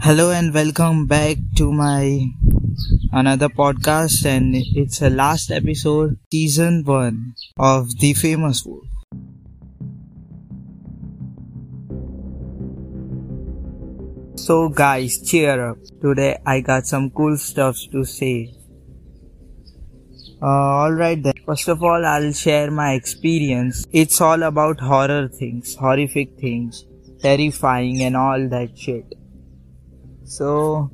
Hello and welcome back to my another podcast and it's a last episode season 1 of The Famous Wolf. So guys, cheer up. Today I got some cool stuff to say. Uh, Alright then. First of all, I'll share my experience. It's all about horror things, horrific things, terrifying and all that shit. So,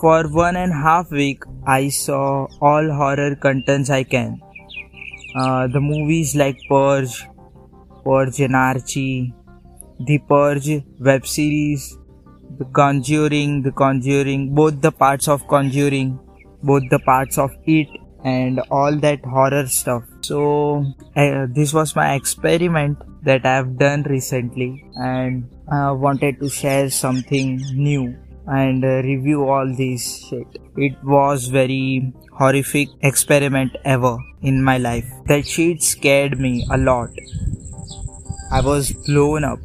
for one and a half week, I saw all horror contents I can. Uh, the movies like Purge, Purge Anarchy, The Purge web series, The Conjuring, The Conjuring, both the parts of Conjuring, both the parts of It, and all that horror stuff. So, uh, this was my experiment that I have done recently, and I wanted to share something new and uh, review all this shit. It was very horrific experiment ever in my life. That shit scared me a lot. I was blown up.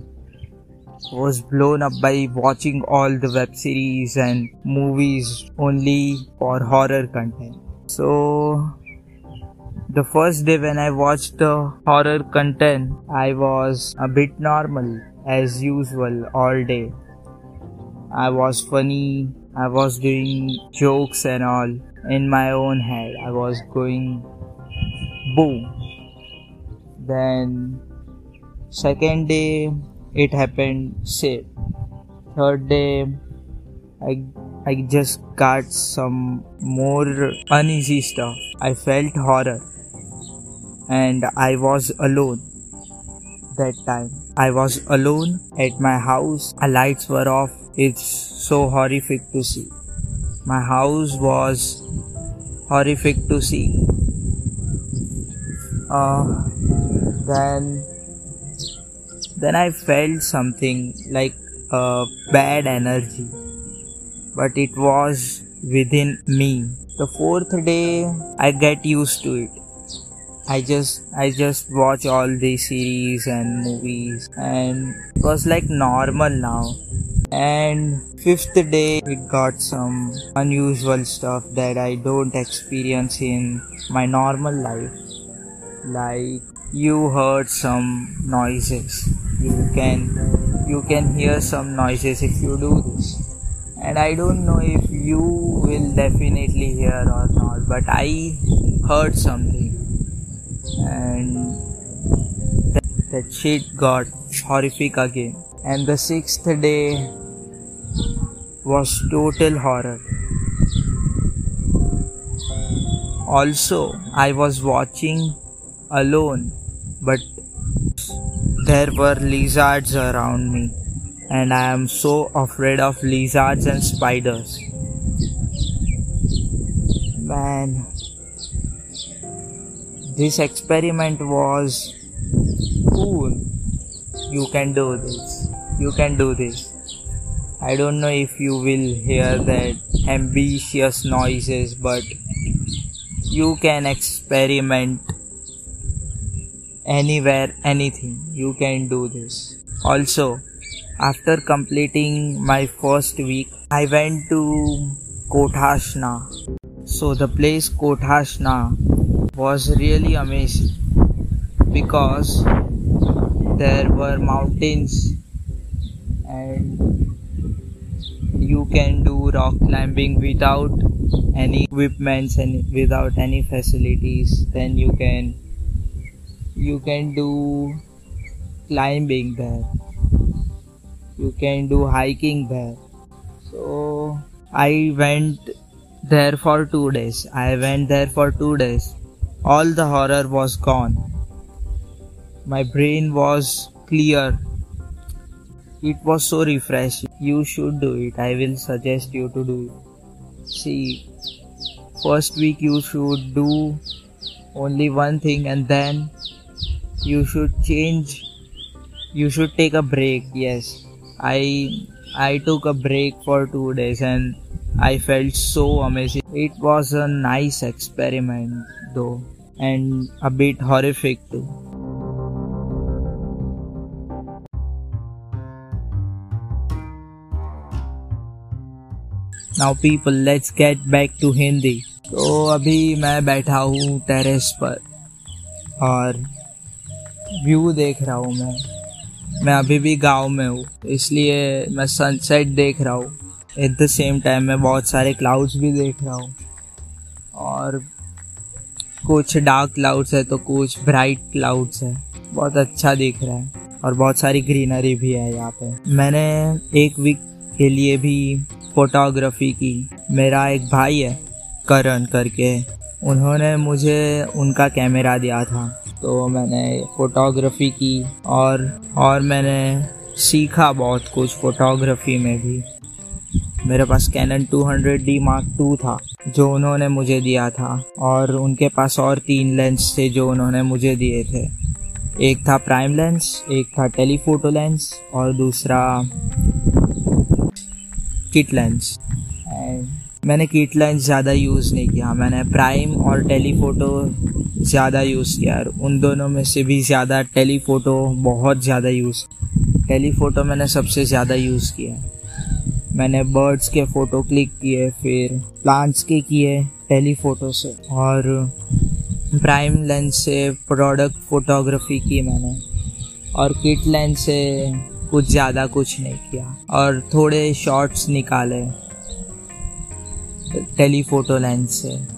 Was blown up by watching all the web series and movies only for horror content. So the first day when I watched the horror content, I was a bit normal as usual all day. I was funny, I was doing jokes and all in my own head. I was going boom. Then, second day, it happened shit. Third day, I I just got some more uneasy stuff. I felt horror and I was alone that time. I was alone at my house. The lights were off. It's so horrific to see. My house was horrific to see. Uh, then, then I felt something like a bad energy, but it was within me. The fourth day, I get used to it. I just I just watch all these series and movies and it was like normal now. And fifth day it got some unusual stuff that I don't experience in my normal life. Like you heard some noises. You can you can hear some noises if you do this. And I don't know if you will definitely hear or not, but I heard something and that, that shit got horrific again. And the sixth day was total horror. Also, I was watching alone, but there were lizards around me, and I am so afraid of lizards and spiders. Man, this experiment was cool. You can do this. You can do this. I don't know if you will hear that ambitious noises, but you can experiment anywhere, anything. You can do this. Also, after completing my first week, I went to Kothashna. So the place Kothashna was really amazing because there were mountains and you can do rock climbing without any equipments and without any facilities then you can you can do climbing there you can do hiking there so i went there for 2 days i went there for 2 days all the horror was gone. My brain was clear. It was so refreshing. You should do it. I will suggest you to do it. See, first week you should do only one thing and then you should change. You should take a break. Yes. I I took a break for 2 days and I felt so amazing. It was a nice experiment though. and a bit horrific too. Now people, let's get back to Hindi. तो अभी मैं बैठा हूँ terrace पर और view देख रहा हूँ मैं। मैं अभी भी गाँव में हूँ, इसलिए मैं सनसेट देख रहा हूँ। एट द सेम टाइम मैं बहुत सारे क्लाउड्स भी देख रहा हूँ। और कुछ डार्क क्लाउड्स है तो कुछ ब्राइट क्लाउड्स है। बहुत अच्छा दिख रहा है, और बहुत सारी ग्रीनरी भी है यहाँ पे। मैंने एक वीक के लिए भी फोटोग्राफी की। मेरा एक भाई है, करण करके। उन्होंने मुझे उनका कैमरा दिया था। तो मैंने फोटोग्राफी की और और मैंने सीखा बहुत कुछ फोटोग्राफी में भी। मेरे पास कैनन 200D मार्क टू था, जो उन्होंने मुझे दिया था, और उनके पास और तीन लेंस थे जो उन्होंने मुझे दिए थे। एक था प्राइम लेंस एक था टेलीफोटो लेंस और दूसरा किट लेंस मैंने किट लेंस ज़्यादा यूज़ नहीं किया। मैंने प्राइम और टेलीफोटो ज़्यादा यूज़ किया और उन दोनों में से भी ज़्यादा टेलीफोटो बहुत ज़्यादा यूज़ टेलीफोटो मैंने सबसे ज़्यादा यूज़ किया। मैंने बर्ड्स के फ़ोटो क्लिक किए, फिर प्लांट्स के किए टेलीफोटो से और प्राइम लेंस से प्रोडक्ट फोटोग्राफी की मैंने और किट लेंस से कुछ ज़्यादा कुछ नहीं किया और थोड़े शॉट्स निकाले। टेलीफोटो लेंस से।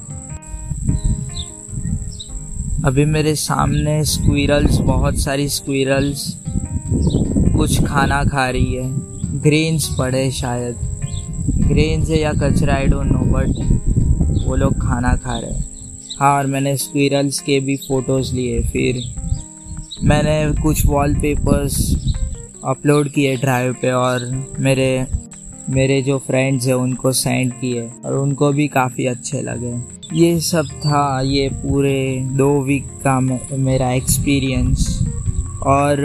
अभी मेरे सामने स्क्विरल्स बहुत सारी स्क्विरल्स कुछ खाना खा रही है। ग्रेन्स पड़े शायद। ग्रेन्स है या कचरा आई डोंट नो बट वो लोग खाना खा रहे हैं। हाँ और मैंने स्क्विरल्स के भी फ़ोटोज़ लिए। फिर मैंने कुछ वॉलपेपर्स अपलोड किए ड्राइव पे और मेरे मेरे जो फ्रेंड्स हैं, उनको सेंड किए और उनको भी काफ़ी अच्छे लगे। ये सब था ये पूरे दो वीक का मेरा एक्सपीरियंस और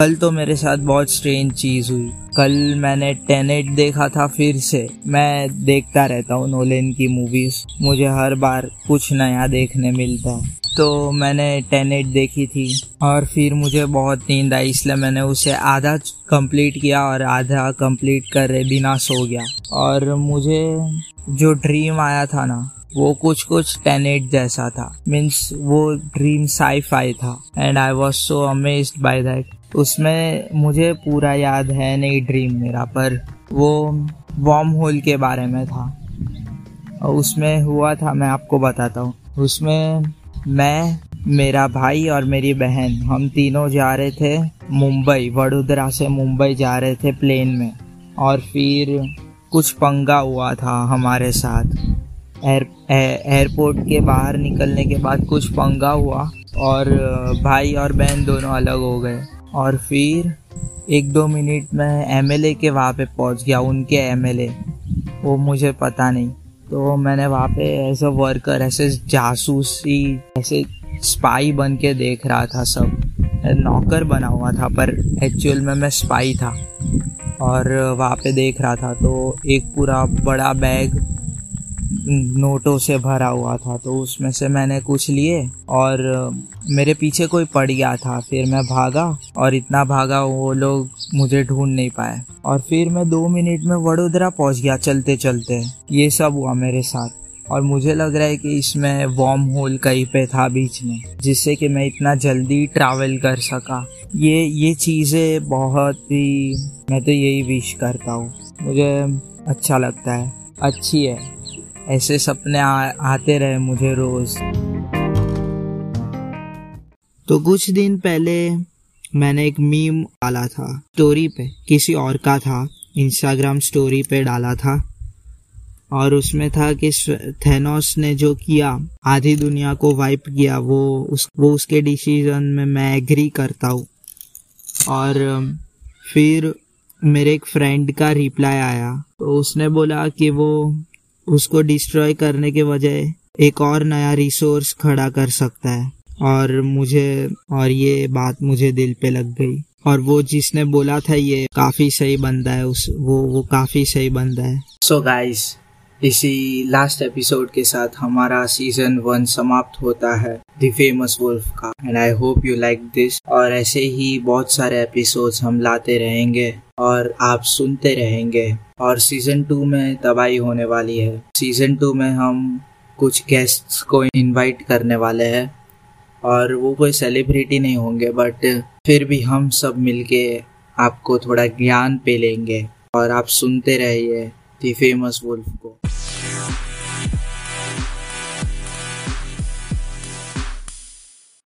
कल तो मेरे साथ बहुत स्ट्रेंज चीज़ हुई। कल मैंने टेनेट देखा था फिर से। मैं देखता रहता हूँ नोलेन की मूवीज़ मुझे हर बार कुछ नया देखने मिलता है। तो मैंने टेनेट देखी थी और फिर मुझे बहुत नींद आई, इसलिए मैंने उसे आधा कंप्लीट किया और आधा कंप्लीट कर बिना सो गया। और मुझे जो ड्रीम आया था ना, वो कुछ कुछ टेनेट जैसा था। मीन्स वो ड्रीम साई फाई था। And I was so amaze by that उसमें मुझे पूरा याद है नहीं ड्रीम मेरा, पर वो वॉर्म होल के बारे में था। उसमें हुआ था, मैं आपको बताता हूँ। उसमें मैं, मेरा भाई और मेरी बहन, हम तीनों जा रहे थे मुंबई, वडोदरा से मुंबई जा रहे थे प्लेन में। और फिर कुछ पंगा हुआ था हमारे साथ। एयर एयरपोर्ट के बाहर निकलने के बाद कुछ पंगा हुआ और भाई और बहन दोनों अलग हो गए। और फिर एक दो मिनट में एमएलए के वहाँ पे पहुँच गया, उनके एमएलए वो मुझे पता नहीं। तो मैंने वहाँ पे एज अ वर्कर ऐसे जासूसी ऐसे स्पाई बन के देख रहा था सब। नौकर बना हुआ था, पर एक्चुअल में मैं स्पाई था। और वहाँ पे देख रहा था तो एक पूरा बड़ा बैग नोटों से भरा हुआ था तो उसमें से मैंने कुछ लिए और मेरे पीछे कोई पड़ गया था फिर मैं भागा और इतना भागा वो लोग मुझे ढूंढ नहीं पाए। और फिर मैं दो मिनट में वडोदरा पहुँच गया चलते चलते ये सब हुआ मेरे साथ। और मुझे लग रहा है कि इसमें वॉर्म होल कहीं पे था बीच में जिससे कि मैं इतना जल्दी ट्रैवल कर सका। ये ये चीज़ें बहुत ही मैं तो यही विश करता हूँ। मुझे अच्छा लगता है। अच्छी है। ऐसे सपने आ, आते रहे मुझे रोज। तो कुछ दिन पहले मैंने एक मीम डाला था स्टोरी पे, किसी और का था इंस्टाग्राम स्टोरी पे डाला था। और उसमें था कि थेनोस ने जो किया, आधी दुनिया को वाइप किया, वो उस, वो उसके डिसीज़न में मैं एग्री करता हूँ। और, फिर मेरे एक फ्रेंड का रिप्लाई आया तो उसने बोला कि वो उसको डिस्ट्रॉय करने के बजाय एक और नया रिसोर्स खड़ा कर सकता है। और मुझे, और ये बात मुझे दिल पे लग गई। और वो जिसने बोला था ये काफ़ी सही बंदा है, उस, वो वो काफ़ी सही बंदा है। सो so गाइस इसी लास्ट एपिसोड के साथ हमारा सीज़न वन समाप्त होता है द फ़ेमस वुल्फ का। And I hope you like this और ऐसे ही बहुत सारे एपिसोड्स हम लाते रहेंगे, और आप सुनते रहेंगे। और सीज़न टू में तबाही होने वाली है। सीज़न टू में हम कुछ गेस्ट्स को इनवाइट करने वाले हैं। और वो कोई सेलिब्रिटी नहीं होंगे बट फिर भी हम सब मिलके आपको थोड़ा ज्ञान पे लेंगे और आप सुनते रहिए दी फ़ेमस वुल्फ को।